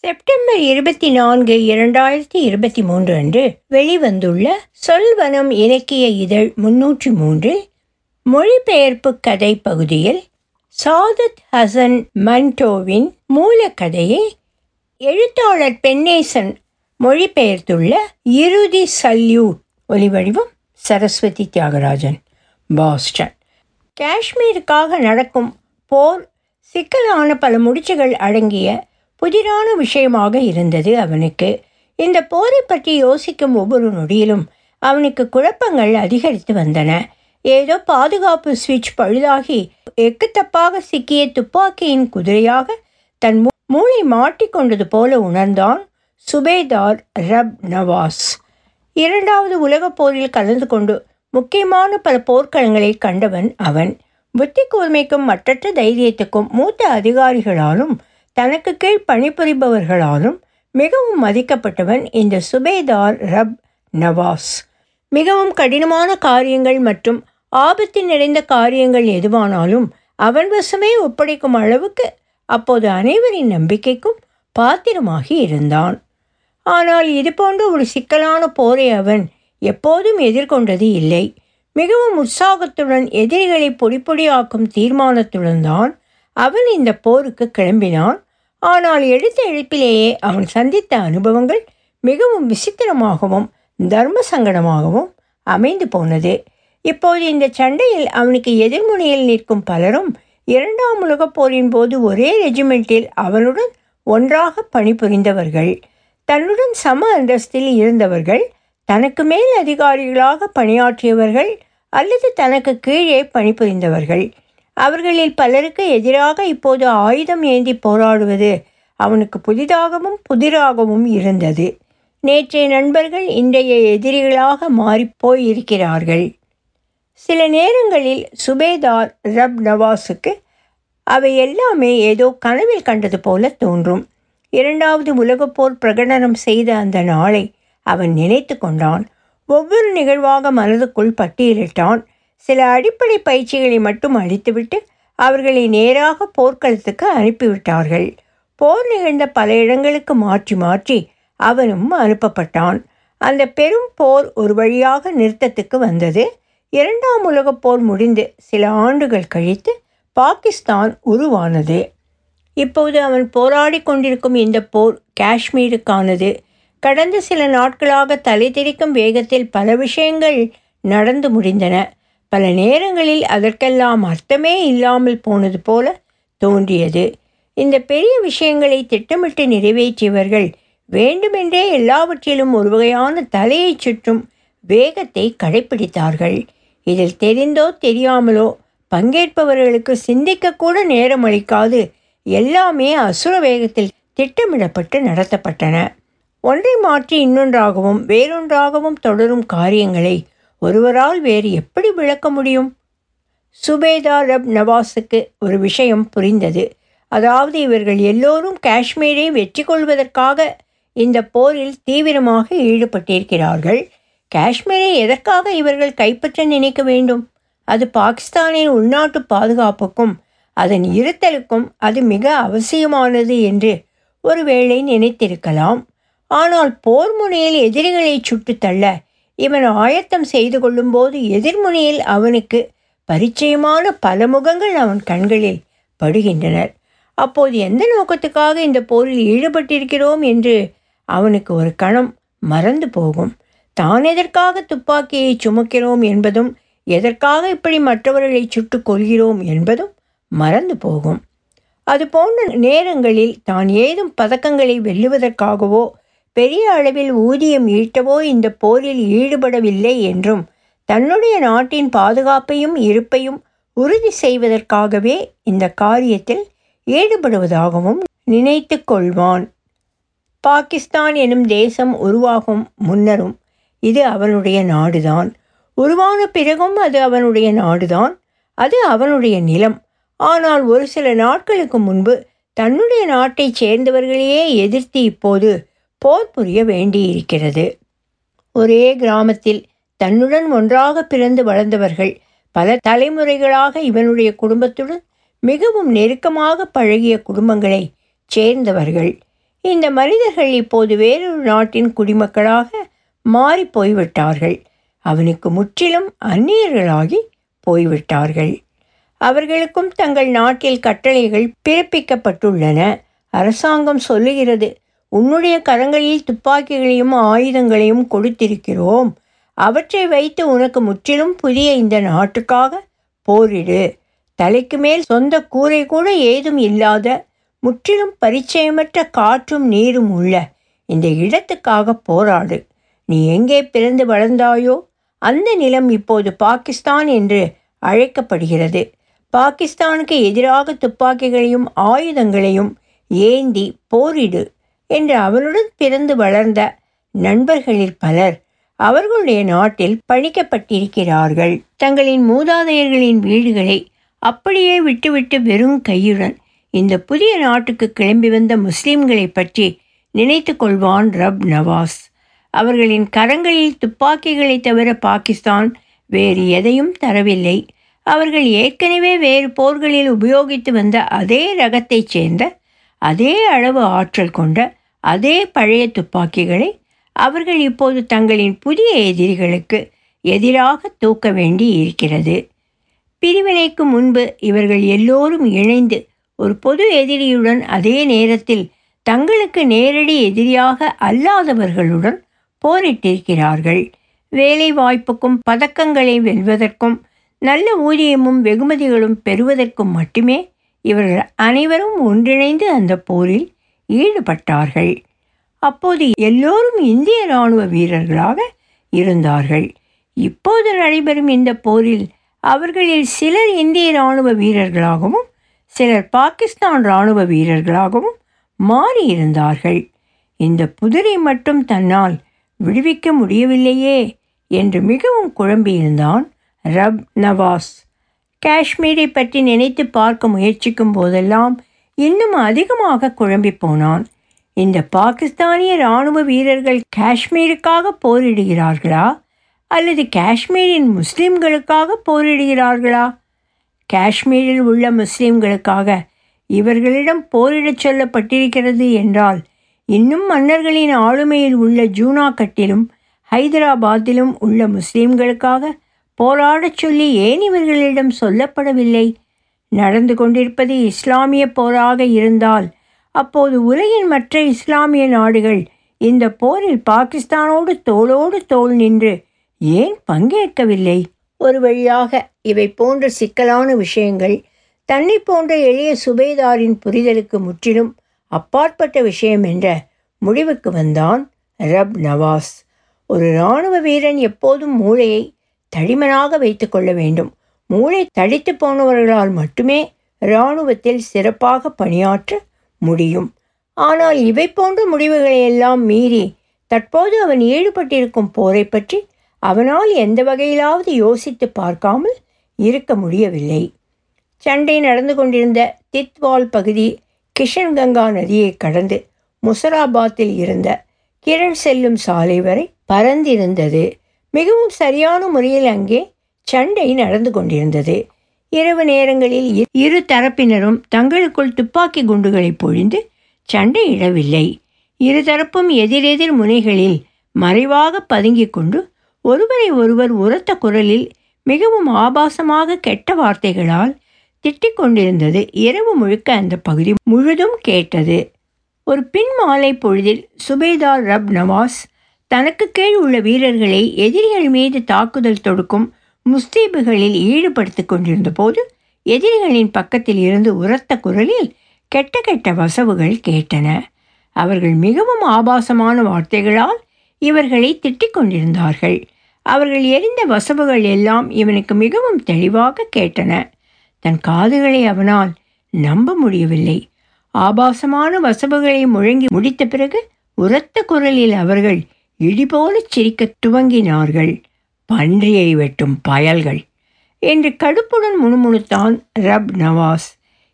September இருபத்தி நான்கு இரண்டாயிரத்தி இருபத்தி மூன்று அன்று வெளிவந்துள்ள சொல்வனம் இலக்கிய இதழ் முன்னூற்றி மூன்றில் மொழிபெயர்ப்பு கதை பகுதியில் சாதத் ஹசன் மன்டோவின் மூலக்கதையை எழுத்தாளர் பென்னேசன் மொழிபெயர்த்துள்ள இறுதி சல்யூட் ஒலிவடிவம் சரஸ்வதி தியாகராஜன் பாஸ்டன். காஷ்மீருக்காக நடக்கும் போர் சிக்கலான பல முடிச்சுகள் அடங்கிய புதிரான விஷயமாக இருந்தது அவனுக்கு. இந்த போரை பற்றி யோசிக்கும் ஒவ்வொரு நொடியிலும் அவனுக்கு குழப்பங்கள் அதிகரித்து வந்தன. ஏதோ பாதுகாப்பு சுவிட்ச் பழுதாகி எக்குத்தப்பாக சிக்கிய துப்பாக்கியின் குதிரையாக தன் மூளை மாட்டிக்கொண்டது போல உணர்ந்தான் சுபேதார் ரப் நவாஸ் இரண்டாவது உலகப் போரில் கலந்து கொண்டு முக்கியமான பல போர்க்களங்களை கண்டவன் அவன். புத்தி கூர்மைக்கும் மற்றற்ற தைரியத்துக்கும் மூத்த அதிகாரிகளாலும் தனக்கு கீழ் பணிபுரிபவர்களாலும் மிகவும் மதிக்கப்பட்டவன் இந்த சுபேதார் ரப் நவாஸ். மிகவும் கடினமான காரியங்கள் மற்றும் ஆபத்து நிறைந்த காரியங்கள் எதுவானாலும் அவன் வசமே ஒப்படைக்கும் அளவுக்கு அப்போது அனைவரின் நம்பிக்கைக்கும் பாத்திரமாகி இருந்தான். ஆனால் இது போன்ற ஒரு சிக்கலான போரை அவன் எப்போதும் எதிர்கொண்டது இல்லை. மிகவும் உற்சாகத்துடன் எதிரிகளை பொடி பொடியாக்கும் தீர்மானத்துடன் தான் அவன் இந்த போருக்கு கிளம்பினான். ஆனால் எடுத்த எழுப்பிலேயே அவன் சந்தித்த அனுபவங்கள் மிகவும் விசித்திரமாகவும் தர்ம சங்கடமாகவும் அமைந்து போனது. இப்போது இந்த சண்டையில் அவனுக்கு எதிர்முனையில் நிற்கும் பலரும் இரண்டாம் உலகப் போரின் போது ஒரே ரெஜிமெண்ட்டில் அவனுடன் ஒன்றாக பணிபுரிந்தவர்கள். தன்னுடன் சம அந்தஸ்தில் இருந்தவர்கள் தனக்கு மேல் அதிகாரிகளாக பணியாற்றியவர்கள் அல்லது தனக்கு கீழே பணிபுரிந்தவர்கள். அவர்களில் பலருக்கு எதிராக இப்போது ஆயுதம் ஏந்தி போராடுவது அவனுக்கு புதிதாகவும் புதிராகவும் இருந்தது. நேற்றைய நண்பர்கள் இன்றைய எதிரிகளாக மாறிப்போய் இருக்கிறார்கள் சில நேரங்களில் சுபேதார் ரப் நவாஸுக்கு அவை எல்லாமே ஏதோ கனவில் கண்டது போல தோன்றும். இரண்டாவது உலகப் போர் பிரகடனம் செய்த அந்த நாளை அவன் நினைத்து கொண்டான். ஒவ்வொரு நிகழ்வாக மனதுக்குள் பட்டியலிட்டான். சில அடிப்படை பயிற்சிகளை மட்டும் அளித்துவிட்டு அவர்களை நேராக போர்க்களத்துக்கு அனுப்பிவிட்டார்கள். போர் நிகழ்ந்த பல இடங்களுக்கு மாற்றி மாற்றி அவனும் அனுப்பப்பட்டான். அந்த பெரும் போர் ஒரு வழியாக நிறுத்தத்துக்கு வந்தது. இரண்டாம் உலகப் போர் முடிந்து சில ஆண்டுகள் கழித்து பாகிஸ்தான் உருவானது. இப்போது அவன் போராடி கொண்டிருக்கும் இந்த போர் காஷ்மீருக்கானது. கடந்த சில நாட்களாக தலை தெறிக்கும் வேகத்தில் பல விஷயங்கள் நடந்து முடிந்தன. பல நேரங்களில் அதற்கெல்லாம் அர்த்தமே இல்லாமல் போனது போல தோன்றியது. இந்த பெரிய விஷயங்களை திட்டமிட்டு நிறைவேற்றியவர்கள் வேண்டுமென்றே எல்லாவற்றிலும் ஒரு வகையான தலையை சுற்றும் வேகத்தை கடைப்பிடித்தார்கள். இதில் தெரிந்தோ தெரியாமலோ பங்கேற்பவர்களுக்கு சிந்திக்கக்கூட நேரம் அளிக்காது எல்லாமே அசுர வேகத்தில் திட்டமிடப்பட்டு நடத்தப்பட்டன. ஒன்றை மாற்றி இன்னொன்றாகவும் வேறொன்றாகவும் தொடரும் காரியங்களை ஒருவரால் வேறு எப்படி விளக்க முடியும்? சுபேதார் ரப் நவாஸுக்கு ஒரு விஷயம் புரிந்தது. அதாவது இவர்கள் எல்லோரும் காஷ்மீரை வெற்றி கொள்வதற்காக இந்த போரில் தீவிரமாக ஈடுபட்டிருக்கிறார்கள். காஷ்மீரை எதற்காக இவர்கள் கைப்பற்ற நினைக்க வேண்டும்? அது பாகிஸ்தானின் உள்நாட்டு பாதுகாப்புக்கும் அதன் இருத்தலுக்கும் அது மிக அவசியமானது என்று ஒருவேளை நினைத்திருக்கலாம். ஆனால் போர் முனையில் எதிரிகளை சுட்டுத்தள்ள இவன் ஆயத்தம் செய்து கொள்ளும்போது எதிர்முனையில் அவனுக்கு பரிச்சயமான பல முகங்கள் அவன் கண்களில் படுகின்றனர். அப்போது எந்த நோக்கத்துக்காக இந்த போரில் ஈடுபட்டிருக்கிறோம் என்று அவனுக்கு ஒரு கணம் மறந்து போகும். தான் எதற்காக துப்பாக்கியை சுமக்கிறோம் என்பதும் எதற்காக இப்படி மற்றவர்களை சுட்டுக் கொள்கிறோம் என்பதும் மறந்து போகும். அது போன்ற நேரங்களில் தான் ஏதும் பதக்கங்களை வெல்லுவதற்காகவோ பெரிய அளவில் ஊதியம் ஈட்டவோ இந்த போரில் ஈடுபடவில்லை என்றும் தன்னுடைய நாட்டின் பாதுகாப்பையும் இருப்பையும் உறுதி செய்வதற்காகவே இந்த காரியத்தில் ஈடுபடுவதாகவும் நினைத்து கொள்வான். பாகிஸ்தான் எனும் தேசம் உருவாகும் முன்னரும் இது அவனுடைய நாடுதான். உருவான பிறகும் அது அவனுடைய நாடுதான். அது அவனுடைய நிலம். ஆனால் ஒரு சில நாட்களுக்கு முன்பு தன்னுடைய நாட்டைச் சேர்ந்தவர்களையே எதிர்த்து இப்போது போர் புரிய வேண்டியிருக்கிறது. ஒரே கிராமத்தில் தன்னுடன் ஒன்றாக பிறந்து வளர்ந்தவர்கள் பல தலைமுறைகளாக இவனுடைய குடும்பத்துடன் மிகவும் நெருக்கமாக பழகிய குடும்பங்களை சேர்ந்தவர்கள். இந்த மனிதர்கள் இப்போது வேறொரு நாட்டின் குடிமக்களாக மாறி போய்விட்டார்கள். அவனுக்கு முற்றிலும் அந்நியர்களாகி போய்விட்டார்கள். அவர்களுக்கும் தங்கள் நாட்டில் கட்டளைகள் பிறப்பிக்கப்பட்டுள்ளன. அரசாங்கம் சொல்லுகிறது உன்னுடைய கரங்களில் துப்பாக்கிகளையும் ஆயுதங்களையும் கொடுத்திருக்கிறோம். அவற்றை வைத்து உனக்கு முற்றிலும் புதிய இந்த நாட்டுக்காக போரிடு. தலைக்கு மேல் சொந்த கூரை கூட ஏதும் இல்லாத முற்றிலும் பரிச்சயமற்ற காற்றும் நீரும் உள்ள இந்த இடத்துக்காக போராடு. நீ எங்கே பிறந்து வளர்ந்தாயோ அந்த நிலம் இப்போது பாகிஸ்தான் என்று அழைக்கப்படுகிறது. பாகிஸ்தானுக்கு எதிராக துப்பாக்கிகளையும் ஆயுதங்களையும் ஏந்தி போரிடு. என்று அவருடன் பிறந்து வளர்ந்த நண்பர்களில் பலர் அவர்களுடைய நாட்டில் பணிக்கப்பட்டிருக்கிறார்கள். தங்களின் மூதாதையர்களின் வீடுகளை அப்படியே விட்டுவிட்டு வெறும் கையுடன் இந்த புதிய நாட்டுக்கு கிளம்பி வந்த முஸ்லிம்களை பற்றி நினைத்து கொள்வான் ரப் நவாஸ். அவர்களின் கரங்களில் துப்பாக்கிகளை தவிர பாகிஸ்தான் வேறு எதையும் தரவில்லை. அவர்கள் ஏற்கனவே வேறு போர்களில் உபயோகித்து வந்த அதே ரகத்தைச் சேர்ந்த அதே அளவு ஆற்றல் கொண்ட அதே பழைய துப்பாக்கிகளை அவர்கள் இப்போது தங்களின் புதிய எதிரிகளுக்கு எதிராக தூக்க வேண்டி இருக்கிறது. பிரிவினைக்கு முன்பு இவர்கள் எல்லோரும் இணைந்து ஒரு பொது எதிரியுடன் அதே நேரத்தில் தங்களுக்கு நேரடி எதிரியாக அல்லாதவர்களுடன் போரிட்டிருக்கிறார்கள். வேலை வாய்ப்புக்கும் பதக்கங்களை வெல்வதற்கும் நல்ல ஊதியமும் வெகுமதிகளும் பெறுவதற்கும் மட்டுமே இவர்கள் அனைவரும் ஒன்றிணைந்து அந்த போரில் ஈடுபட்டார்கள். அப்போது எல்லோரும் இந்திய இராணுவ வீரர்களாக இருந்தார்கள். இப்போது நடைபெறும் இந்த போரில் அவர்களில் சிலர் இந்திய இராணுவ வீரர்களாகவும் சிலர் பாகிஸ்தான் இராணுவ வீரர்களாகவும் மாறியிருந்தார்கள். இந்த புதிரை மட்டும் தன்னால் விடுவிக்க முடியவில்லையே என்று மிகவும் குழம்பியிருந்தான் ரப் நவாஸ். காஷ்மீரை பற்றி நினைத்து பார்க்க முயற்சிக்கும் போதெல்லாம் இன்னும் அதிகமாக குழம்பி போனான். இந்த பாகிஸ்தானிய இராணுவ வீரர்கள் காஷ்மீருக்காக போரிடுகிறார்களா? அல்லது காஷ்மீரின் முஸ்லிம்களுக்காக போரிடுகிறார்களா? காஷ்மீரில் உள்ள முஸ்லிம்களுக்காக இவர்களிடம் போரிடச் சொல்லப்பட்டிருக்கிறது என்றால் இன்னும் மன்னர்களின் ஆளுமையில் உள்ள ஜூனாகட்டிலும் ஹைதராபாத்திலும் உள்ள முஸ்லிம்களுக்காக போராடச் சொல்லி ஏன் இவர்களிடம் சொல்லப்படவில்லை? நடந்து கொண்டிருப்பது இஸ்லாமிய போராக இருந்தால் அப்போது உலகின் மற்ற இஸ்லாமிய நாடுகள் இந்த போரில் பாகிஸ்தானோடு தோளோடு தோள் நின்று ஏன் பங்கேற்கவில்லை? ஒரு வழியாக இவை போன்ற சிக்கலான விஷயங்கள் தன்னை போன்ற எளிய சுபேதாரின் புரிதலுக்கு முற்றிலும் அப்பாற்பட்ட விஷயம் என்ற முடிவுக்கு வந்தான் ரப் நவாஸ். ஒரு இராணுவ வீரன் எப்போதும் மூளையை தடிமனாக வைத்து கொள்ள வேண்டும். மூளை தடித்து போனவர்களால் மட்டுமே இராணுவத்தில் சிறப்பாக பணியாற்ற முடியும். ஆனால் இவை போன்ற முடிவுகளை எல்லாம் மீறி தற்போது அவன் ஈடுபட்டிருக்கும் போரை பற்றி அவனால் எந்த வகையிலாவது யோசித்து பார்க்காமல் இருக்க முடியவில்லை. சண்டை நடந்து கொண்டிருந்த தித்வால் பகுதி கிஷன்கங்கா நதியை கடந்து முசராபாத்தில் இருந்த கிரண் செல்லும் சாலை வரை பறந்திருந்தது மிகவும் சரியான முறையில் அங்கே சண்டை நடந்து கொண்டிருந்தது. இரவு நேரங்களில் இரு தரப்பினரும் தங்களுக்குள் துப்பாக்கி குண்டுகளை பொழிந்து சண்டையிடவில்லை. இருதரப்பும் எதிரெதிர் முனைகளில் மறைவாக பதுங்கிக் கொண்டு ஒருவரை ஒருவர் உரத்த குரலில் மிகவும் ஆபாசமாக கெட்ட வார்த்தைகளால் திட்டிக் கொண்டிருந்தது. இரவு முழுக்க அந்த பகுதி முழுதும் கேட்டது. ஒரு பின் மாலை பொழுதில் சுபேதார் ரப் நவாஸ் தனக்கு கீழ் உள்ள வீரர்களை எதிரிகள் மீது தாக்குதல் தொடுக்கும் முஸ்தீபுகளில் ஈடுபடுத்திக் கொண்டிருந்த போது எதிரிகளின் பக்கத்தில் இருந்து உரத்த குரலில் கெட்ட கெட்ட வசவுகள் கேட்டன. அவர்கள் மிகவும் ஆபாசமான வார்த்தைகளால் இவர்களை திட்டிக் கொண்டிருந்தார்கள். அவர்கள் எரிந்த வசவுகள் எல்லாம் இவனுக்கு மிகவும் தெளிவாக கேட்டன. தன் காதுகளை அவனால் நம்ப முடியவில்லை. ஆபாசமான வசவுகளை முழங்கி முடித்த பிறகு உரத்த குரலில் அவர்கள் இடிபோலச் சிரிக்கத் துவங்கினார்கள். பன்றியை வெட்டும் பயல்கள் என்று கடுப்புடன் முணுமுணுத்தான் ரப் நவாஸ்.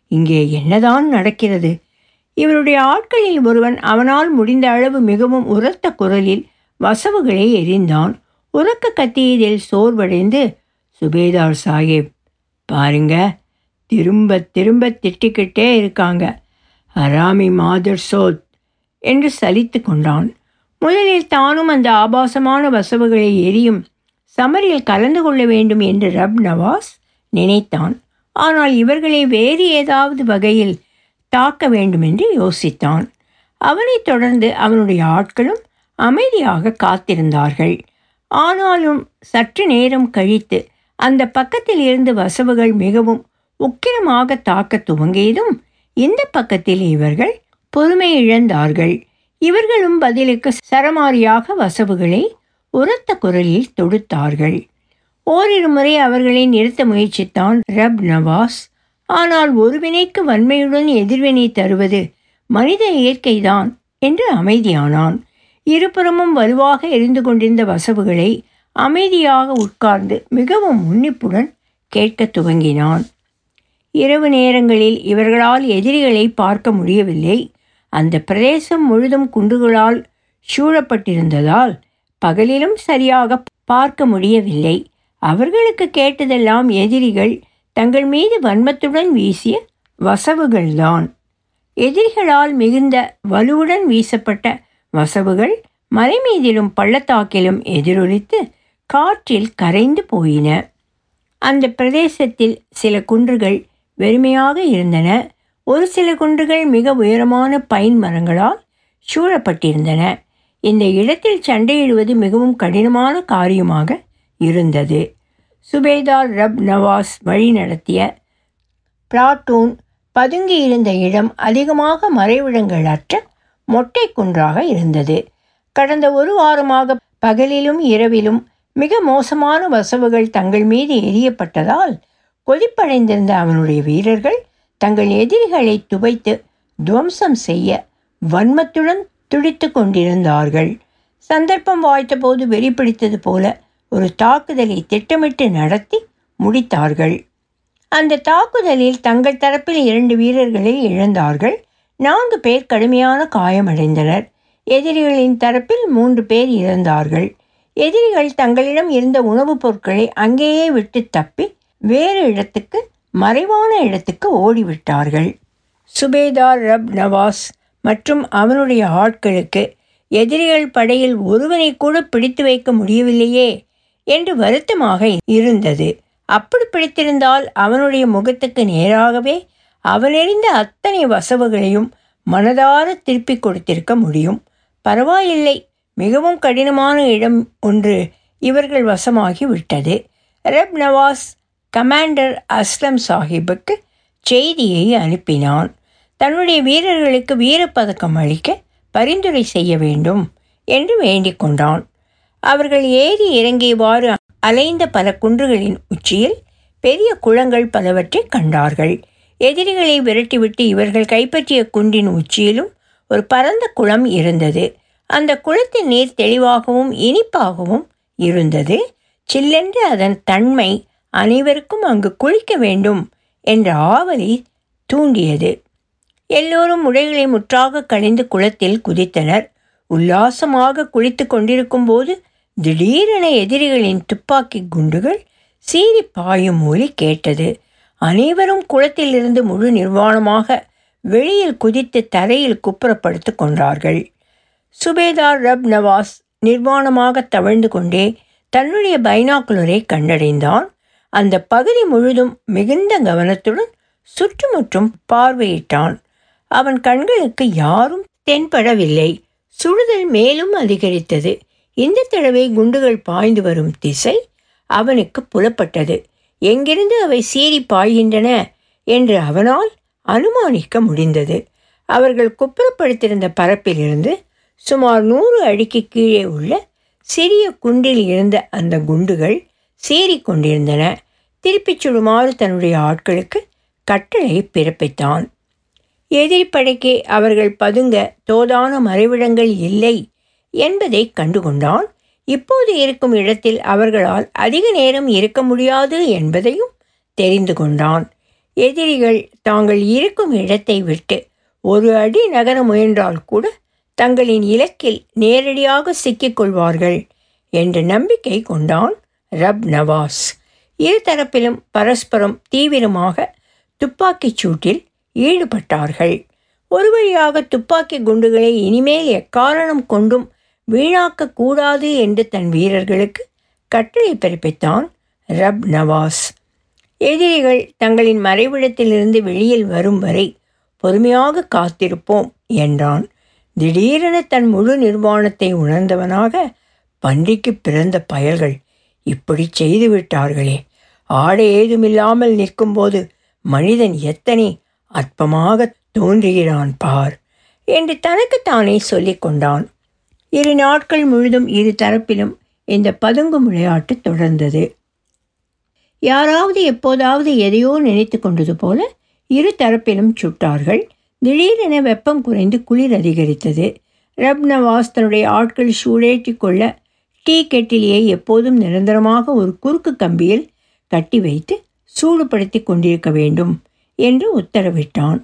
இங்கே என்னதான் நடக்கிறது? இவருடைய ஆட்களில் ஒருவன் அவனால் முடிந்த அளவு மிகவும் உரத்த குரலில் வசவுகளை எரிந்தான். உறக்க கத்தியதில் சோர்வடைந்து சுபேதார் சாஹிப் பாருங்க திரும்ப திரும்ப திட்டிக்கிட்டே இருக்காங்க. ஹராமி மாதர் சோத் என்று சலித்து கொண்டான். முதலில் தானும் அந்த ஆபாசமான வசவுகளை எரியும் சமரில் கலந்து கொள்ள வேண்டும் என்று ரப் நவாஸ் நினைத்தான். ஆனால் இவர்களை வேறு ஏதாவது வகையில் தாக்க வேண்டும் என்று யோசித்தான். அவனைத் தொடர்ந்து அவனுடைய ஆட்களும் அமைதியாக காத்திருந்தார்கள். ஆனாலும் சற்று நேரம் கழித்து அந்த பக்கத்தில் இருந்து வசவுகள் மிகவும் உக்கிரமாக தாக்க துவங்கியதும் இந்த பக்கத்தில் இவர்கள் பொறுமை இழந்தார்கள். இவர்களும் பதிலுக்கு சரமாரியாக வசவுகளை உரத்த குரலில் தொடுத்தார்கள். ஓரிரு முறை அவர்களை நிறுத்த முயற்சித்தான் ரப் நவாஸ். ஆனால் ஒரு வினைக்கு வன்மையுடன் எதிர்வினை தருவது மனித இயற்கைதான் என்று அமைதியானான். இருபுறமும் வலுவாக எரிந்து கொண்டிருந்த வசவுகளை அமைதியாக உட்கார்ந்து மிகவும் உன்னிப்புடன் கேட்க துவங்கினான். இரவு நேரங்களில் இவர்களால் எதிரிகளை பார்க்க முடியவில்லை. அந்த பிரதேசம் முழுதும் குண்டுகளால் சூழப்பட்டிருந்ததால் பகலிலும் சரியாக பார்க்க முடியவில்லை. அவர்களுக்கு கேட்டதெல்லாம் எதிரிகள் தங்கள் மீது வன்மத்துடன் வீசிய வசவுகள்தான். எதிரிகளால் மிகுந்த வலுவுடன் வீசப்பட்ட வசவுகள் மலை மீதிலும் பள்ளத்தாக்கிலும் எதிரொலித்து காற்றில் கரைந்து போயின. அந்த பிரதேசத்தில் சில குன்றுகள் வெறுமையாக இருந்தன. ஒரு சில குன்றுகள் மிக உயரமான பைன் மரங்களால் சூழப்பட்டிருந்தன. இந்த இடத்தில் சண்டையிடுவது மிகவும் கடினமான காரியமாக இருந்தது. சுபேதார் ரப் நவாஸ் வழி நடத்திய பிளாட்டூன் பதுங்கியிருந்த இடம் அதிகமாக மறைவிடங்கள் அற்ற மொட்டை குன்றாக இருந்தது. கடந்த ஒரு வாரமாக பகலிலும் இரவிலும் மிக மோசமான வசவுகள் தங்கள் மீது எரியப்பட்டதால் கொதிப்படைந்திருந்த அவனுடைய வீரர்கள் தங்கள் எதிரிகளை துவைத்து துவம்சம் செய்ய வன்மத்துடன் துடித்து கொண்டிருந்தார்கள். சந்தர்ப்பம் வாய்த்தபோது வெறிப்பிடித்தது போல ஒரு தாக்குதலை திட்டமிட்டு நடத்தி முடித்தார்கள். அந்த தாக்குதலில் தங்கள் தரப்பில் இரண்டு வீரர்களை இழந்தார்கள். நான்கு பேர் கடுமையான காயமடைந்தனர். எதிரிகளின் தரப்பில் மூன்று பேர் இறந்தார்கள். எதிரிகள் தங்களிடம் இருந்த உணவுப் பொருட்களை அங்கேயே விட்டு தப்பி வேறு இடத்துக்கு மறைவான இடத்துக்கு ஓடிவிட்டார்கள். சுபேதார் ரப் நவாஸ் மற்றும் அவனுடைய ஆட்களுக்கு எதிரிகள் படையில் ஒருவனை கூட பிடித்து வைக்க முடியவில்லையே என்று வருத்தமாக இருந்தது. அப்படி பிடித்திருந்தால் அவனுடைய முகத்துக்கு நேராகவே அவனெறிந்த அத்தனை வசவுகளையும் மனதார திருப்பி கொடுத்திருக்க முடியும். பரவாயில்லை மிகவும் கடினமான இடம் ஒன்று இவர்கள் வசமாகி விட்டது ரப் நவாஸ் கமாண்டர் அஸ்லம் சாஹிப்புக்கு செய்தியை அனுப்பினான். தன்னுடைய வீரர்களுக்கு வீரப்பதக்கம் அளிக்க பரிந்துரை செய்ய வேண்டும் என்று வேண்டிக் கொண்டான். அவர்கள் ஏறி இறங்கியவாறு அலைந்த பல குன்றுகளின் உச்சியில் பெரிய குளங்கள் பலவற்றை கண்டார்கள். எதிரிகளை விரட்டிவிட்டு இவர்கள் கைப்பற்றிய குன்றின் உச்சியிலும் ஒரு பரந்த குளம் இருந்தது. அந்த குளத்தின் நீர் தெளிவாகவும் இனிப்பாகவும் இருந்தது. சில்லென்று அதன் தன்மை அனைவருக்கும் அங்கு குளிக்க வேண்டும் என்ற ஆவலை தூண்டியது. எல்லோரும் உடைகளை முற்றாக களைந்து குளத்தில் குதித்தனர். உல்லாசமாக குளித்து கொண்டிருக்கும் போது திடீரென எதிரிகளின் துப்பாக்கி குண்டுகள் சீறி பாயும் ஒலி கேட்டது. அனைவரும் குளத்திலிருந்து முழு நிர்வாணமாக வெளியில் குதித்து தரையில் குப்புறப்படுத்து கொண்டார்கள். சுபேதார் ரப் நவாஸ் நிர்வாணமாக தவழ்ந்து கொண்டே தன்னுடைய பைனாக்குலரை கண்டடைந்தான். அந்த பகுதி முழுதும் மிகுந்த கவனத்துடன் சுற்றுமுற்றும் பார்வையிட்டான். அவன் கண்களுக்கு யாரும் தென்படவில்லை. சுடுதல் மேலும் அதிகரித்தது. இந்த தடவை குண்டுகள் பாய்ந்து வரும் திசை அவனுக்கு புலப்பட்டது. எங்கிருந்து அவை சீறி பாய்கின்றன என்று அவனால் அனுமானிக்க முடிந்தது. அவர்கள் குப்புறப்படுத்திருந்த பரப்பிலிருந்து சுமார் நூறு அடிக்கு கீழே உள்ள சிறிய குண்டில் இருந்த அந்த குண்டுகள் சீறி கொண்டிருந்தன. திருப்பிச் சுடுமாறு தன்னுடைய ஆட்களுக்கு கட்டளை பிறப்பித்தான். எதிரிப்படைக்கு அவர்கள் பதுங்க தோதான மறைவிடங்கள் இல்லை என்பதை கண்டுகொண்டான். இப்போது இருக்கும் இடத்தில் அவர்களால் அதிக நேரம் இருக்க முடியாது என்பதையும் தெரிந்து கொண்டான். எதிரிகள் தாங்கள் இருக்கும் இடத்தை விட்டு ஒரு அடி நகர முயன்றால் கூட தங்களின் இலக்கில் நேரடியாக சிக்கிக்கொள்வார்கள் என்ற நம்பிக்கை கொண்டான் ரப் நவாஸ். இருதரப்பிலும் பரஸ்பரம் தீவிரமாக துப்பாக்கிச் சூட்டில் ஈடுபட்டார்கள். ஒரு வழியாக துப்பாக்கி குண்டுகளை இனிமேல் எக்காரணம் கொண்டும் வீணாக்க கூடாது என்று தன் வீரர்களுக்கு கட்டளை பிறப்பித்தான் ரப் நவாஸ். எதிரிகள் தங்களின் மறைவிடத்திலிருந்து வெளியில் வரும் வரை பொறுமையாக காத்திருப்போம் என்றான். திடீரென தன் முழு நிர்வாணத்தை உணர்ந்தவனாக பன்றிக்கு பிறந்த பயல்கள் இப்படி செய்து விட்டார்களே ஆடை ஏதுமில்லாமல் நிற்கும்போது மனிதன் எத்தனை அற்பமாக தோன்றுகிறான் பார் என்று தனக்குத்தானே சொல்லிக் கொண்டான். இரு நாட்கள் முழுதும் இரு தரப்பிலும் இந்த பதுங்கும் விளையாட்டு தொடர்ந்தது. யாராவது எப்போதாவது எதையோ நினைத்து கொண்டது போல இரு தரப்பிலும் சுட்டார்கள். திடீரென வெப்பம் குறைந்து குளிர் அதிகரித்தது. ரப்னவாஸ் தன்னுடைய ஆட்கள் சூடேற்றி கொள்ள டீ கெட்டிலியை எப்போதும் நிரந்தரமாக ஒரு குறுக்கு கம்பியில் கட்டி வைத்து சூடுபடுத்தி கொண்டிருக்க வேண்டும். என்று உத்தரவிட்டான்.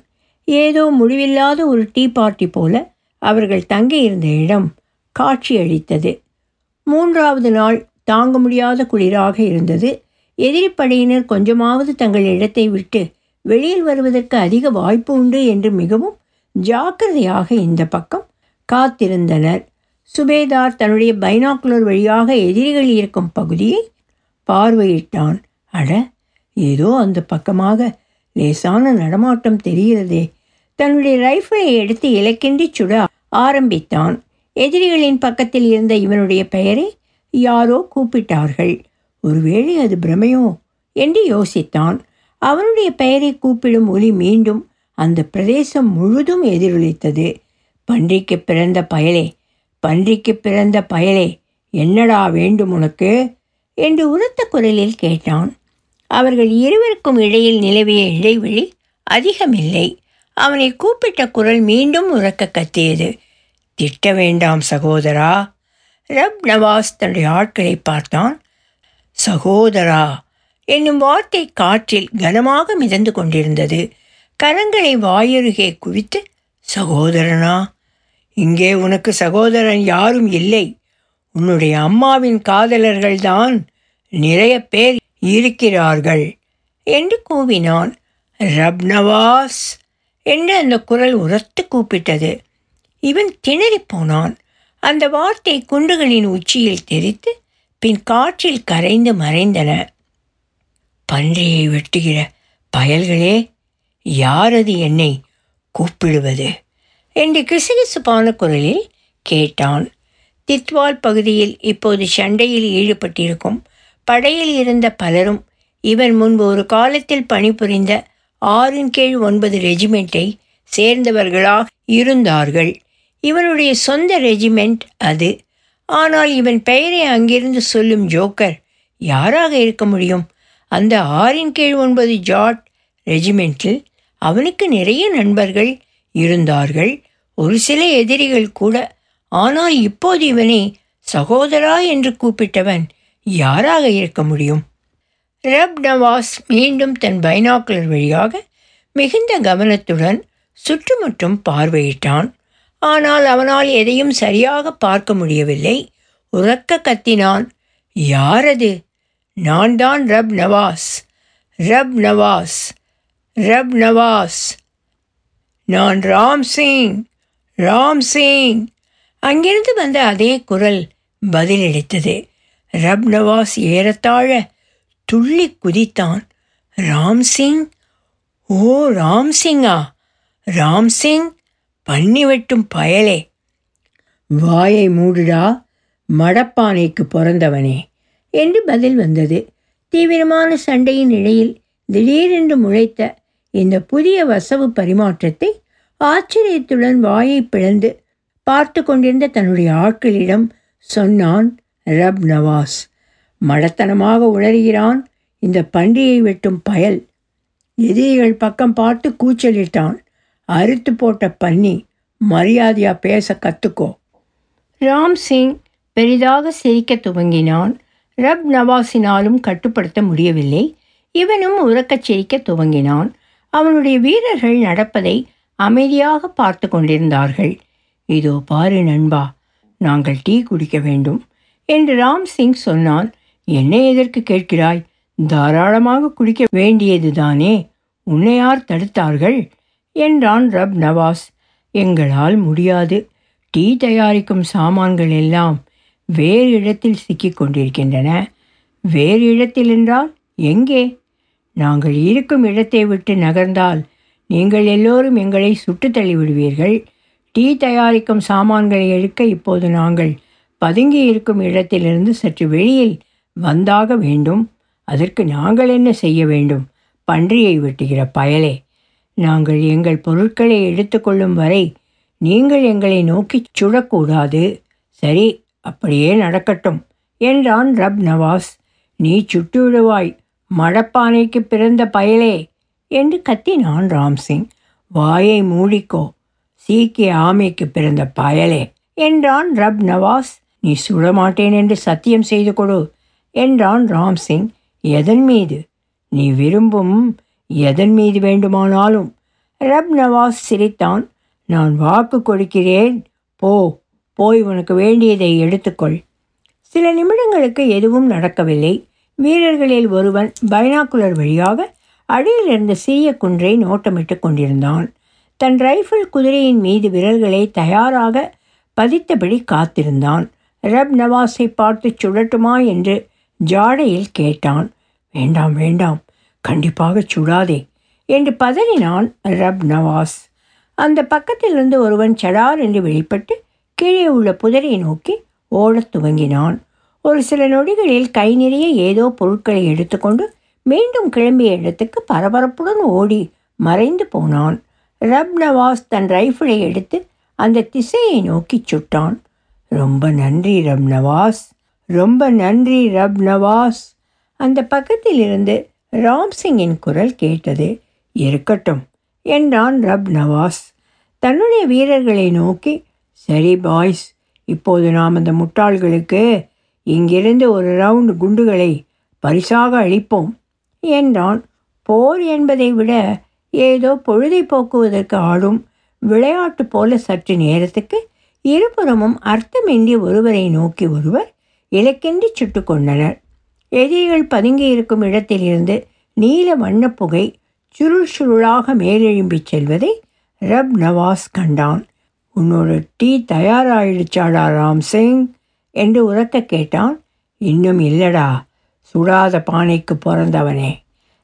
ஏதோ முடிவில்லாத ஒரு டீ பார்ட்டி போல அவர்கள் தங்கியிருந்த இடம் காட்சியளித்தது. மூன்றாவது நாள் தாங்க முடியாத குளிராக இருந்தது. எதிரிப்படையினர் கொஞ்சமாவது தங்கள் இடத்தை விட்டு வெளியில் வருவதற்கு அதிக வாய்ப்பு உண்டு என்று மிகவும் ஜாக்கிரதையாக இந்த பக்கம் காத்திருந்தனர். சுபேதார் தன்னுடைய பைனாக்குலர் வழியாக எதிரிகள் இருக்கும் பகுதியை பார்வையிட்டான். அட ஏதோ அந்த பக்கமாக லேசான நடமாட்டம் தெரிகிறதே. தன்னுடைய ரைஃபிளை எடுத்து இலக்கின்றி சுட ஆரம்பித்தான். எதிரிகளின் பக்கத்தில் இருந்த இவனுடைய பெயரை யாரோ கூப்பிட்டார்கள். ஒருவேளை அது பிரமையோ என்று யோசித்தான். அவனுடைய பெயரை கூப்பிடும் ஒலி மீண்டும் அந்த பிரதேசம் முழுதும் எதிரொலித்தது. பன்றிக்கு பிறந்த பயலே பன்றிக்கு பிறந்த பயலே என்னடா வேண்டும் உனக்கு? என்று உரத்த குரலில் கேட்டான். அவர்கள் இருவருக்கும் இடையில் நிலவிய இடைவெளி அதிகமில்லை. அவனை கூப்பிட்ட குரல் மீண்டும் உறக்க கத்தியது. திட்ட வேண்டாம் சகோதரா. ரப் நவாஸ் தன்னுடைய ஆட்களை பார்த்தான். சகோதரா என்னும் வார்த்தை காற்றில் கனமாக மிதந்து கொண்டிருந்தது. கரங்களை வாயருகே குவித்து சகோதரனா இங்கே உனக்கு சகோதரன் யாரும் இல்லை. உன்னுடைய அம்மாவின் காதலர்கள்தான் நிறைய பேர் இருக்கிறார்கள் என்று கூவினான். ரப்னவாஸ் என்று அந்த குரல் உரத்து கூப்பிட்டது. இவன் திணறிப் போனான். அந்த வார்த்தை குண்டுகளின் உச்சியில் தெரித்து பின் காற்றில் கரைந்து மறைந்தன. பன்றியை வெட்டுகிற பயல்களே யாரது என்னை கூப்பிடுவது? என்று கிசுகிசுப்பான குரலில் கேட்டான். தித்வால் பகுதியில் இப்போது சண்டையில் ஈடுபட்டிருக்கும் படையில் இருந்த பலரும் இவன் முன்பு ஒரு காலத்தில் பணிபுரிந்த ஆறின் கீழ் ஒன்பது ரெஜிமெண்ட்டை சேர்ந்தவர்களாக இருந்தார்கள். இவனுடைய சொந்த ரெஜிமெண்ட் அது. ஆனால் இவன் பெயரை அங்கிருந்து சொல்லும் ஜோக்கர் யாராக இருக்க முடியும்? அந்த ஆறின் கீழ் ஒன்பது ஜாட் ரெஜிமெண்ட்டில் அவனுக்கு நிறைய நண்பர்கள் இருந்தார்கள். ஒரு சில எதிரிகள் கூட. ஆனால் இப்போது இவனை சகோதரா என்று கூப்பிட்டவன் யாராக இருக்க முடியும்? ரப் நவாஸ் மீண்டும் தன் பைனாக்குலர் வழியாக மிகுந்த கவனத்துடன் சுற்றுமுற்றும் பார்வையிட்டான். ஆனால் அவனால் எதையும் சரியாக பார்க்க முடியவில்லை. உறக்க கத்தினான். யாரது? நான் தான் ரப் நவாஸ். ரப் நவாஸ். ரப் நவாஸ். நான் ராம் சிங். ராம் சிங். அங்கிருந்து வந்த அதே குரல் பதிலளித்தது. ரப் நவாஸ் ஏறத்தாழ துள்ளி குதித்தான். ராம்சிங்? ஓ ராம்சிங்கா? ராம்சிங் பன்னி பண்ணி வெட்டும் பயலே. வாயை மூடுடா மடப்பானைக்கு பிறந்தவனே என்று பதில் வந்தது. தீவிரமான சண்டையின் இடையில் திடீரென்று முளைத்த இந்த புதிய வசவு பரிமாற்றத்தை ஆச்சரியத்துடன் வாயை பிளந்து பார்த்து கொண்டிருந்த தன்னுடைய ஆட்களிடம் சொன்னான் ரப் நவாஸ். மடத்தனமாக உளறுகிறான். இந்த பன்றியை வெட்டும் பயல். எதிரிகள் பக்கம் பார்த்து கூச்சலிட்டான். அறுத்து போட்ட பன்னி மரியாதையா பேச கத்துக்கோ. ராம் சிங் பெரிதாக சிரிக்க துவங்கினான். ரப் நவாஸினாலும் கட்டுப்படுத்த முடியவில்லை. இவனும் உறக்கச் சிரிக்க துவங்கினான். அவனுடைய வீரர்கள் நடப்பதை அமைதியாக பார்த்து கொண்டிருந்தார்கள். இதோ பாரு நண்பா நாங்கள் டீ குடிக்க வேண்டும். என்று ராம் சிங் சொன்னான். என்னை எதற்கு கேட்கிறாய்? தாராளமாக குடிக்க வேண்டியதுதானே? உன்னை யார் தடுத்தார்கள்? என்றான் ரப் நவாஸ். எங்களால் முடியாது. டீ தயாரிக்கும் சாமான்கள் எல்லாம் வேறு இடத்தில் சிக்கிக் கொண்டிருக்கின்றன. வேறு இடத்தில் என்றால் எங்கே? நாங்கள் இருக்கும் இடத்தை விட்டு நகர்ந்தால் நீங்கள் எல்லோரும் எங்களை சுட்டு தள்ளிவிடுவீர்கள். டீ தயாரிக்கும் சாமான்களை எடுக்க இப்போது நாங்கள் பதுங்கி இருக்கும் இடத்திலிருந்து சற்று வெளியில் வந்தாக வேண்டும். அதற்கு நாங்கள் என்ன செய்ய வேண்டும்? பன்றியை வெட்டுகிற பயலே நாங்கள் எங்கள் பொருட்களை எடுத்துக்கொள்ளும் வரை நீங்கள் எங்களை நோக்கி சுடக்கூடாது சரி அப்படியே நடக்கட்டும் என்றான் ரப் நவாஸ். நீ சுட்டு விடுவாய் மடப்பானைக்கு பிறந்த பயலே என்று கத்தினான் ராம்சிங். வாயை மூடிக்கோ சீக்கிய ஆமைக்கு பிறந்த பயலே என்றான் ரப் நவாஸ். நீ சுடமாட்டேன் என்று சத்தியம் செய்து கொடு என்றான் ராம்சிங். எதன் மீது? நீ விரும்பும் எதன் மீது வேண்டுமானாலும். ரப் நவாஸ் சிரித்தான். நான் வாக்கு கொடுக்கிறேன். போ போய் உனக்கு வேண்டியதை எடுத்துக்கொள். சில நிமிடங்களுக்கு எதுவும் நடக்கவில்லை. வீரர்களில் ஒருவன் பைனாக்குலர் வழியாக அடியில் இருந்த சிறிய குன்றை நோட்டமிட்டு கொண்டிருந்தான். தன் ரைஃபிள் குதிரையின் மீது விரல்களை தயாராக பதித்தபடி காத்திருந்தான். ரப் நவாஸை பார்த்து சுடட்டுமா என்று ஜாடையில் கேட்டான். வேண்டாம் வேண்டாம் கண்டிப்பாக சுடாதே என்று பதறினான் ரப் நவாஸ். அந்த பக்கத்திலிருந்து ஒருவன் சடார் என்று வெளிப்பட்டு கீழே உள்ள புதரை நோக்கி ஓடத் துவங்கினான். ஒரு சில நொடிகளில் கை நிறைய ஏதோ பொருட்களை எடுத்துக்கொண்டு மீண்டும் கிளம்பிய இடத்துக்கு பரபரப்புடன் ஓடி மறைந்து போனான். ரப் நவாஸ் தன் ரைஃபிளை எடுத்து அந்த திசையை நோக்கி சுட்டான். ரொம்ப நன்றி ரப் நவாஸ் ரொம்ப நன்றி ரப் நவாஸ் அந்த பக்கத்தில் இருந்து ராம்சிங்கின் குரல் கேட்டது இருக்கட்டும் என்றான் ரப் நவாஸ் தன்னுடைய வீரர்களை நோக்கி சரி பாய்ஸ் இப்போது நாம் அந்த முட்டாள்களுக்கு இங்கிருந்து ஒரு ரவுண்டு குண்டுகளை பரிசாக அளிப்போம் என்றான். போர் என்பதை விட ஏதோ பொழுதை போக்குவதற்கு ஆடும் விளையாட்டு போல சற்று நேரத்துக்கு இருபுறமும் அர்த்தமின்றி ஒருவரை நோக்கி ஒருவர் இலக்கின்றி சுட்டு கொண்டனர் எதிரிகள் பதுங்கி இருக்கும் இடத்திலிருந்து நீல வண்ணப் புகை சுருள் சுருளாக மேலெழும்பிச் செல்வதை ரப் நவாஸ் கண்டான். உன்னோட டீ தயாராயிடுச்சாடா ராம்சிங்? என்று உறக்க கேட்டான். இன்னும் இல்லடா சுடாத பானைக்கு பிறந்தவனே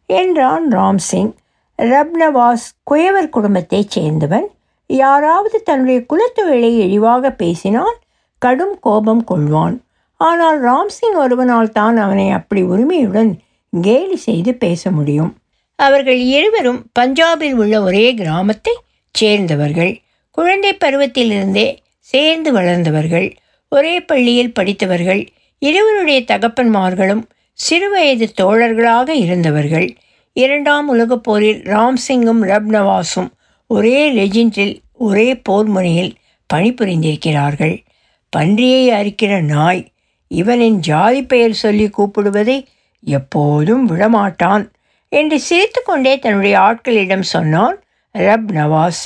என்றான் ராம்சிங். ரப்னவாஸ் குயவர் குடும்பத்தைச் சேர்ந்தவன் யாராவது தன்னுடைய குலத்தொழிலை இழிவாக பேசினால் கடும் கோபம் கொள்வான். ஆனால் ராம்சிங் ஒருவனால் தான் அவனை அப்படி உரிமையுடன் கேலி செய்து பேச முடியும். அவர்கள் இருவரும் பஞ்சாபில் உள்ள ஒரே கிராமத்தை சேர்ந்தவர்கள். குழந்தை பருவத்திலிருந்தே சேர்ந்து வளர்ந்தவர்கள். ஒரே பள்ளியில் படித்தவர்கள். இருவருடைய தகப்பன்மார்களும் சிறுவயது தோழர்களாக இருந்தவர்கள். இரண்டாம் உலகப் போரில் ராம்சிங்கும் ரப்னவாஸும் ஒரே லெஜெண்டில் ஒரே போர்முனையில் பணிபுரிந்திருக்கிறார்கள். பன்றியை அரிக்கிற நாய் இவனின் ஜாதி பெயர் சொல்லி கூப்பிடுவதை எப்போதும் விடமாட்டான் என்று சிரித்துக்கொண்டே தன்னுடைய ஆட்களிடம் சொன்னான் ரப் நவாஸ்.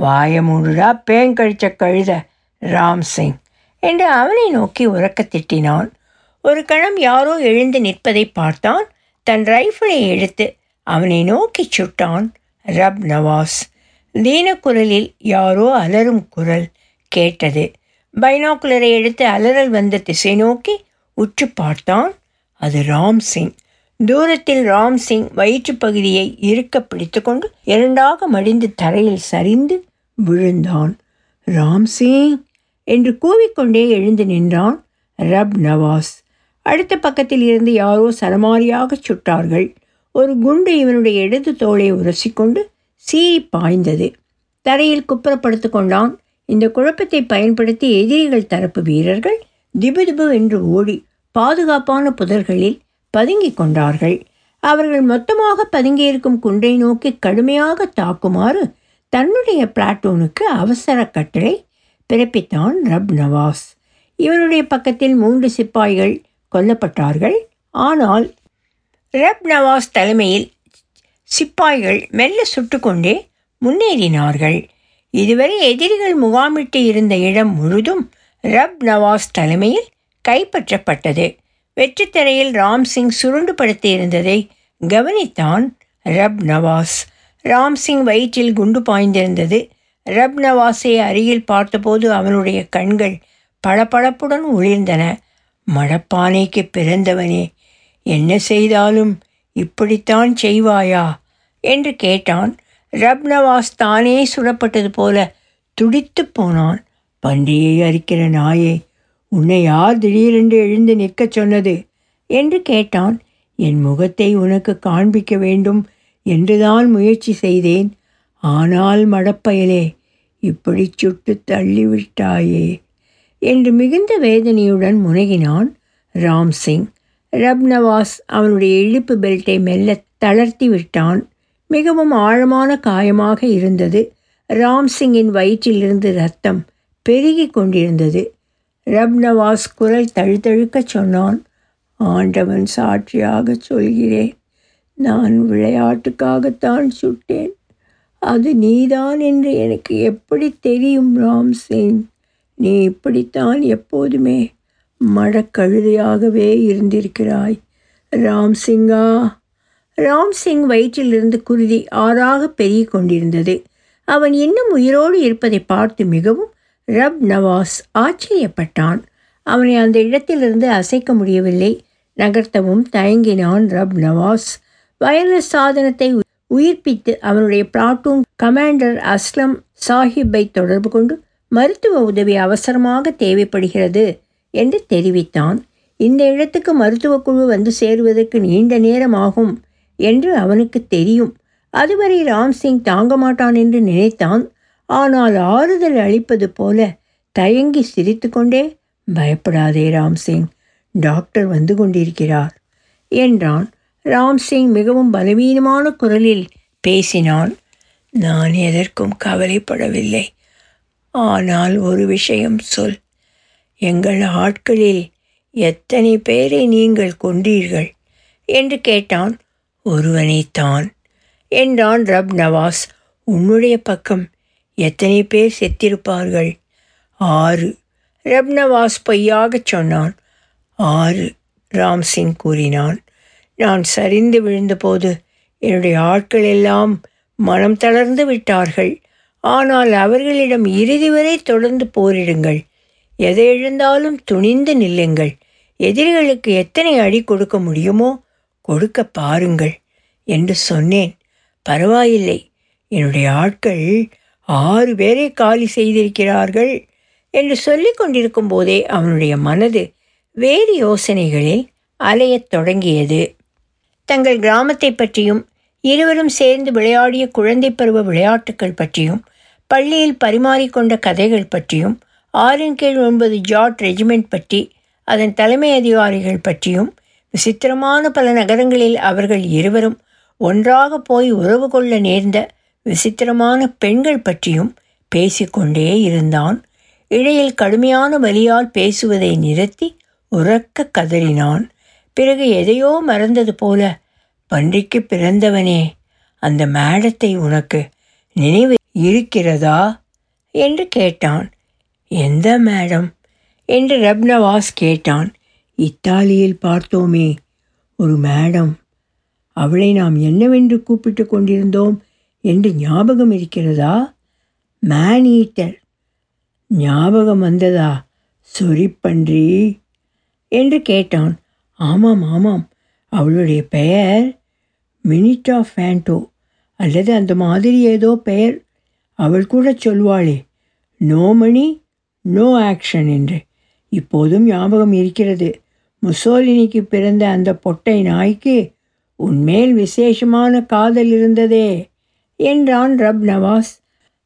வாயமூடுடா பேங்கழிச்ச கழுத ராம் சிங் என்று அவனை நோக்கி உறக்க திட்டினான். ஒரு கணம் யாரோ எழுந்து நிற்பதை பார்த்தான். தன் ரைஃபிளை எடுத்து அவனை நோக்கி சுட்டான் ரப் நவாஸ். தீனக்குரலில் யாரோ அலறும் குரல் கேட்டது. பைனாக்குலரை எடுத்து அலறல் வந்த திசை நோக்கி உற்று பார்த்தான் அது ராம்சிங். தூரத்தில் ராம்சிங் வயிற்றுப் பகுதியை இருக்க பிடித்துக்கொண்டு இரண்டாக மடிந்து தரையில் சரிந்து விழுந்தான். ராம்சிங்! என்று கூவிக்கொண்டே எழுந்து நின்றான் ரப் நவாஸ் அடுத்த பக்கத்தில் இருந்து யாரோ சரமாரியாக சுட்டார்கள். ஒரு குண்டு இவனுடைய இடது தோளை உரசிக்கொண்டு சீறி பாய்ந்தது. தரையில் குப்புறப்படுத்து கொண்டான். இந்த குழப்பத்தை பயன்படுத்தி எதிரிகள் தரப்பு வீரர்கள் திபுதிபு என்று ஓடி பாதுகாப்பான புதர்களில் பதுங்கிக் கொண்டார்கள். அவர்கள் மொத்தமாக பதுங்கியிருக்கும் குன்றை நோக்கி கடுமையாக தாக்குமாறு தன்னுடைய பிளாட்டூனுக்கு அவசர கட்டளை பிறப்பித்தான் ரப் நவாஸ் இவருடைய பக்கத்தில் மூன்று சிப்பாய்கள் கொல்லப்பட்டார்கள். ஆனால் ரப் நவாஸ் தலைமையில் சிப்பாய்கள் மெல்ல சுட்டுக்கொண்டே முன்னேறினார்கள். இதுவரை எதிரிகள் முகாமிட்டு இருந்த இடம் முழுதும் ரப் நவாஸ் தலைமையில் கைப்பற்றப்பட்டது. வெற்றித்திரையில் ராம்சிங் சுருண்டு படுத்தியிருந்ததை கவனித்தான் ரப் நவாஸ். ராம்சிங் வயிற்றில் குண்டு பாய்ந்திருந்தது. ரப் நவாஸை அருகில் பார்த்தபோது அவனுடைய கண்கள் பளபளப்புடன் ஒளிர்ந்தன. மடப்பானைக்கு பிறந்தவனே என்ன செய்தாலும் இப்படித்தான் செய்வாயா? என்று கேட்டான். ரப் நவாஸ் தானே சுடப்பட்டது போல துடித்து போனான். பன்றியை அரிக்கிற நாயே உன்னை யார் திடீரென்று எழுந்து நிற்கச் சொன்னது? என்று கேட்டான். என் முகத்தை உனக்கு காண்பிக்க வேண்டும் என்றுதான் முயற்சி செய்தேன். ஆனால் மடப்பயலே இப்படி சுட்டு தள்ளிவிட்டாயே என்று மிகுந்த வேதனையுடன் முனகினான் ராம்சிங். ரப்னவாஸ் அவனுடைய இழுப்பு பெல்ட்டை மெல்ல தளர்த்தி விட்டான். மிகவும் ஆழமான காயமாக இருந்தது. ராம்சிங்கின் வயிற்றிலிருந்து ரத்தம் பெருகி கொண்டிருந்தது. ரப்னவாஸ் குரல் தழுத்தழுக்கச் சொன்னான் ஆண்டவன் சாட்சியாக சொல்கிறேன். நான் விளையாட்டுக்காகத்தான் சுட்டேன். அது நீதான் என்று எனக்கு எப்படி தெரியும் ராம்சிங் நீ இப்படித்தான் எப்போதுமே மடக்கழுதையாகவே இருந்திருக்கிறாய். ராம்சிங்கா. ராம்சிங் வயிற்றிலிருந்து குருதி ஆறாக பெருகிக் கொண்டிருந்தது. அவன் இன்னும் உயிரோடு இருப்பதை பார்த்து மிகவும் ரப் நவாஸ் ஆச்சரியப்பட்டான். அவனை அந்த இடத்திலிருந்து அசைக்க முடியவில்லை. நகர்த்தவும் தயங்கினான் ரப் நவாஸ் வயர்லெஸ் சாதனத்தை உயிர்ப்பித்து அவனுடைய பிளாட்டூன் கமாண்டர் அஸ்லம் சாஹிப்பை தொடர்பு கொண்டு மருத்துவ உதவி அவசரமாக தேவைப்படுகிறது. என்று தெரிவித்தான். இந்த இடத்துக்கு மருத்துவ குழு வந்து சேருவதற்கு நீண்ட நேரம் ஆகும் என்று அவனுக்கு தெரியும். அதுவரை ராம்சிங் தாங்க மாட்டான் என்று நினைத்தான். ஆனால் ஆறுதல் அளிப்பது போல தயங்கி சிரித்துக்கொண்டே பயப்படாதே ராம்சிங் டாக்டர் வந்து கொண்டிருக்கிறார் என்றான். ராம்சிங் மிகவும் பலவீனமான குரலில் பேசினான். நான் எதற்கும் கவலைப்படவில்லை. ஆனால் ஒரு விஷயம் சொல். எங்கள் ஆட்களில் எத்தனை பேரை நீங்கள் கொண்டீர்கள்? என்று கேட்டான். ஒருவனைத்தான். என்றான் ரப் நவாஸ். உன்னுடைய பக்கம் எத்தனை பேர் செத்திருப்பார்கள்? ஆறு. ரப் நவாஸ் பொய்யாகச் சொன்னான். ஆறு ராம்சிங் கூறினான். நான் சரிந்து விழுந்தபோது என்னுடைய ஆட்கள் எல்லாம் மனம் தளர்ந்து விட்டார்கள். ஆனால் அவர்களிடம் இறுதி வரை தொடர்ந்து போரிடுங்கள். எதை எழுந்தாலும் துணிந்து நில்லுங்கள். எதிரிகளுக்கு எத்தனை அடி கொடுக்க முடியுமோ கொடுக்க பாருங்கள் என்று சொன்னேன். பரவாயில்லை. என்னுடைய ஆட்கள் ஆறு பேரை காலி செய்திருக்கிறார்கள் என்று சொல்லி கொண்டிருக்கும் போதே அவனுடைய மனது வேறு யோசனைகளில் அலையத் தொடங்கியது. தங்கள் கிராமத்தை பற்றியும் இருவரும் சேர்ந்து விளையாடிய குழந்தை பருவ விளையாட்டுகள் பற்றியும் பள்ளியில் பரிமாறிக்கொண்ட கதைகள் பற்றியும் ஆறின் கீழ் ஒன்பது ஜாட் ரெஜிமெண்ட் பற்றி அதன் தலைமை அதிகாரிகள் பற்றியும் விசித்திரமான பல நகரங்களில் அவர்கள் இருவரும் ஒன்றாக போய் உறவு கொள்ள நேர்ந்த விசித்திரமான பெண்கள் பற்றியும் பேசிக்கொண்டே இருந்தான். இடையில் கடுமையான வலியால் பேசுவதை நிறுத்தி உறக்க கதறினான். பிறகு எதையோ மறந்தது போல பன்றிக்கு பிறந்தவனே அந்த மேடத்தை உனக்கு நினைவு இருக்கிறதா? என்று கேட்டான். எந்த மேடம்? என்று ரப்னவாஸ் கேட்டான். இத்தாலியில் பார்த்தோமே ஒரு மேடம். அவளை நாம் என்னவென்று கூப்பிட்டு கொண்டிருந்தோம் என்று ஞாபகம் இருக்கிறதா? மேன் ஈட்டர் ஞாபகம் வந்ததா? சொரிப்பன்றி என்று கேட்டான். ஆமாம் ஆமாம். அவளுடைய பெயர் மினிட்டா ஃபேண்டோ அல்லது அந்த மாதிரி ஏதோ பெயர். அவள் கூட சொல்வாளே. நோமணி நோ ஆக்ஷன் என்று. இப்போதும் ஞாபகம் இருக்கிறது. முசோலினிக்கு பிறந்த அந்த பொட்டை நாய்க்கு உன்மேல் விசேஷமான காதல் இருந்ததே என்றான் ரப் நவாஸ்.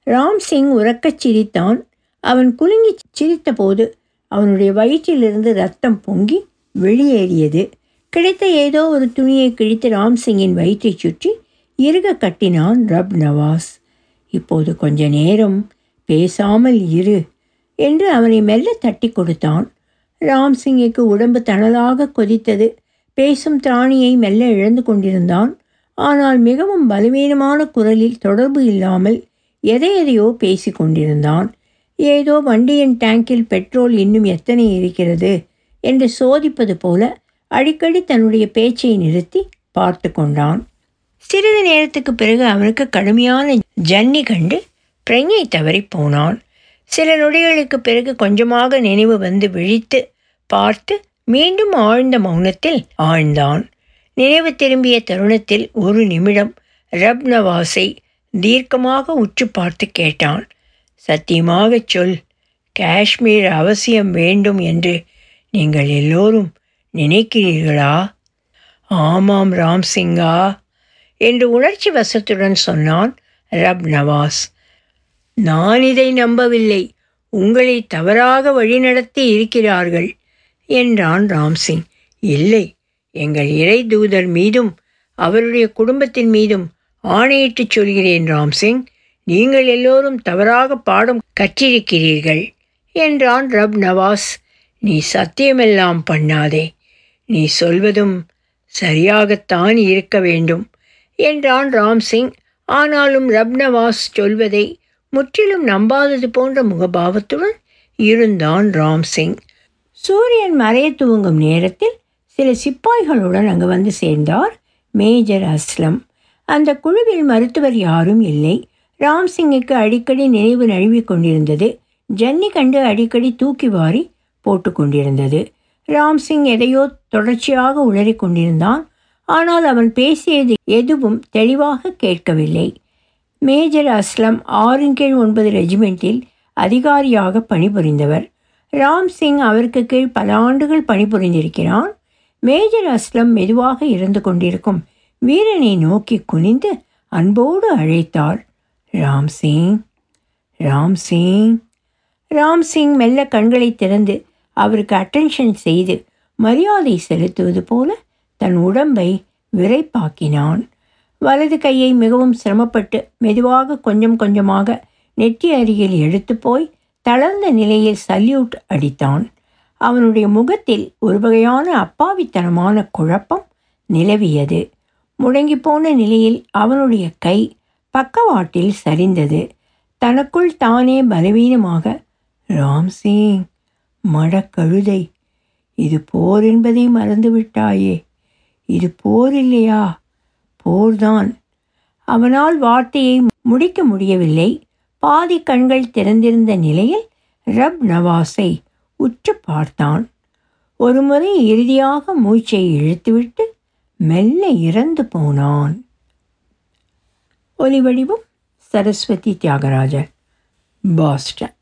ராம் சிங் உறக்கச் சிரித்தான். அவன் குலுங்கி சிரித்தபோது அவனுடைய வயிற்றிலிருந்து ரத்தம் பொங்கி வெளியேறியது. கிடைத்த ஏதோ ஒரு துணியை கிழித்து ராம்சிங்கின் வயிற்றைச் சுற்றி இறுக கட்டினான் ரப் நவாஸ். இப்போது கொஞ்ச நேரம் பேசாமல் இரு. என்று அவனை மெல்ல தட்டி கொடுத்தான். ராம்சிங்குக்கு உடம்பு தனலாக கொதித்தது. பேசும் திராணியை மெல்ல இழந்து கொண்டிருந்தான். ஆனால் மிகவும் பலவீனமான குரலில் தொடர்பு இல்லாமல் எதை எதையோ பேசி கொண்டிருந்தான். ஏதோ வண்டியின் டேங்கில் பெட்ரோல் இன்னும் எத்தனை இருக்கிறது என்று சோதிப்பது போல அடிக்கடி தன்னுடைய பேச்சை நிறுத்தி பார்த்து கொண்டான். சிறிது நேரத்துக்கு பிறகு அவனுக்கு கடுமையான ஜன்னி கண்டு பிரஞ்சை தவறி போனான். சில நொடிகளுக்கு பிறகு கொஞ்சமாக நினைவு வந்து விழித்து பார்த்து மீண்டும் ஆழ்ந்த மௌனத்தில் ஆழ்ந்தான். நினைவு திரும்பிய தருணத்தில் ஒரு நிமிடம் ரப் நவாஸை தீர்க்கமாக உற்று பார்த்து கேட்டான். சத்தியமாகச் சொல். காஷ்மீர் அவசியம் வேண்டும் என்று நீங்கள் எல்லோரும் நினைக்கிறீர்களா? ஆமாம் ராம்சிங்கா என்று உணர்ச்சி வசத்துடன் சொன்னான் ரப் நவாஸ் நான் இதை நம்பவில்லை. உங்களை தவறாக வழிநடத்தி இருக்கிறார்கள் என்றான் ராம்சிங். இல்லை எங்கள் இறை தூதர் மீதும் அவருடைய குடும்பத்தின் மீதும் ஆணையிட்டுச் சொல்கிறேன் ராம்சிங். நீங்கள் எல்லோரும் தவறாக பாடம் கற்றிருக்கிறீர்கள் என்றான் ரப் நவாஸ். நீ சத்தியமெல்லாம் பண்ணாதே நீ சொல்வதும் சரியாகத்தான் இருக்க வேண்டும் என்றான் ராம்சிங். ஆனாலும் ரப் நவாஸ் சொல்வதை முற்றிலும் நம்பாதது போன்ற முகபாவத்துடன் இருந்தான் ராம்சிங். சூரியன் மறைய துவங்கும் நேரத்தில் சில சிப்பாய்களுடன் அங்கு வந்து சேர்ந்தார் மேஜர் அஸ்லம். அந்த குழுவில் மருத்துவர் யாரும் இல்லை. ராம்சிங்குக்கு அடிக்கடி நினைவு நழுவிக் கொண்டிருந்தது. ஜன்னி கண்டு அடிக்கடி தூக்கி வாரி போட்டு கொண்டிருந்தது. ராம்சிங் எதையோ தொடர்ச்சியாக உளறிக் கொண்டிருந்தான். ஆனால் அவன் பேசியது எதுவும் தெளிவாக கேட்கவில்லை. மேஜர் அஸ்லம் ஆறின் கீழ் ஒன்பது ரெஜிமெண்ட்டில் அதிகாரியாக பணிபுரிந்தவர். ராம் சிங் அவருக்கு கீழ் பல ஆண்டுகள் பணிபுரிந்திருக்கிறான். மேஜர் அஸ்லம் மெதுவாக இருந்து கொண்டிருக்கும் வீரனை நோக்கி குனிந்து அன்போடு அழைத்தார். ராம் சிங் ராம் சிங். ராம் சிங் மெல்ல கண்களை திறந்து அவருக்கு அட்டென்ஷன் செய்து மரியாதை செலுத்துவது போல தன் உடம்பை விரைப்பாக்கினான். வலது கையை மிகவும் சிரமப்பட்டு மெதுவாக கொஞ்சம் கொஞ்சமாக நெற்றி அருகில் எடுத்து போய் தளர்ந்த நிலையில் சல்யூட் அடித்தான். அவனுடைய முகத்தில் ஒரு வகையான அப்பாவித்தனமான குழப்பம் நிலவியது. முடங்கி போன நிலையில் அவனுடைய கை பக்கவாட்டில் சரிந்தது. தனக்குள் தானே பலவீனமாக ராம்சிங் மடக்கழுதை இது போர் என்பதை மறந்துவிட்டாயே இது போர் இல்லையா? போர்தான் அவனால் வார்த்தையை முடிக்க முடியவில்லை. பாதி கண்கள் திறந்திருந்த நிலையில் ரப் நவாஸை உற்று பார்த்தான். ஒருமுறை இறுதியாக மூச்சை இழுத்துவிட்டு மெல்ல இறந்து போனான். ஒலிவடிவும் சரஸ்வதி தியாகராஜர் பாஸ்டன்.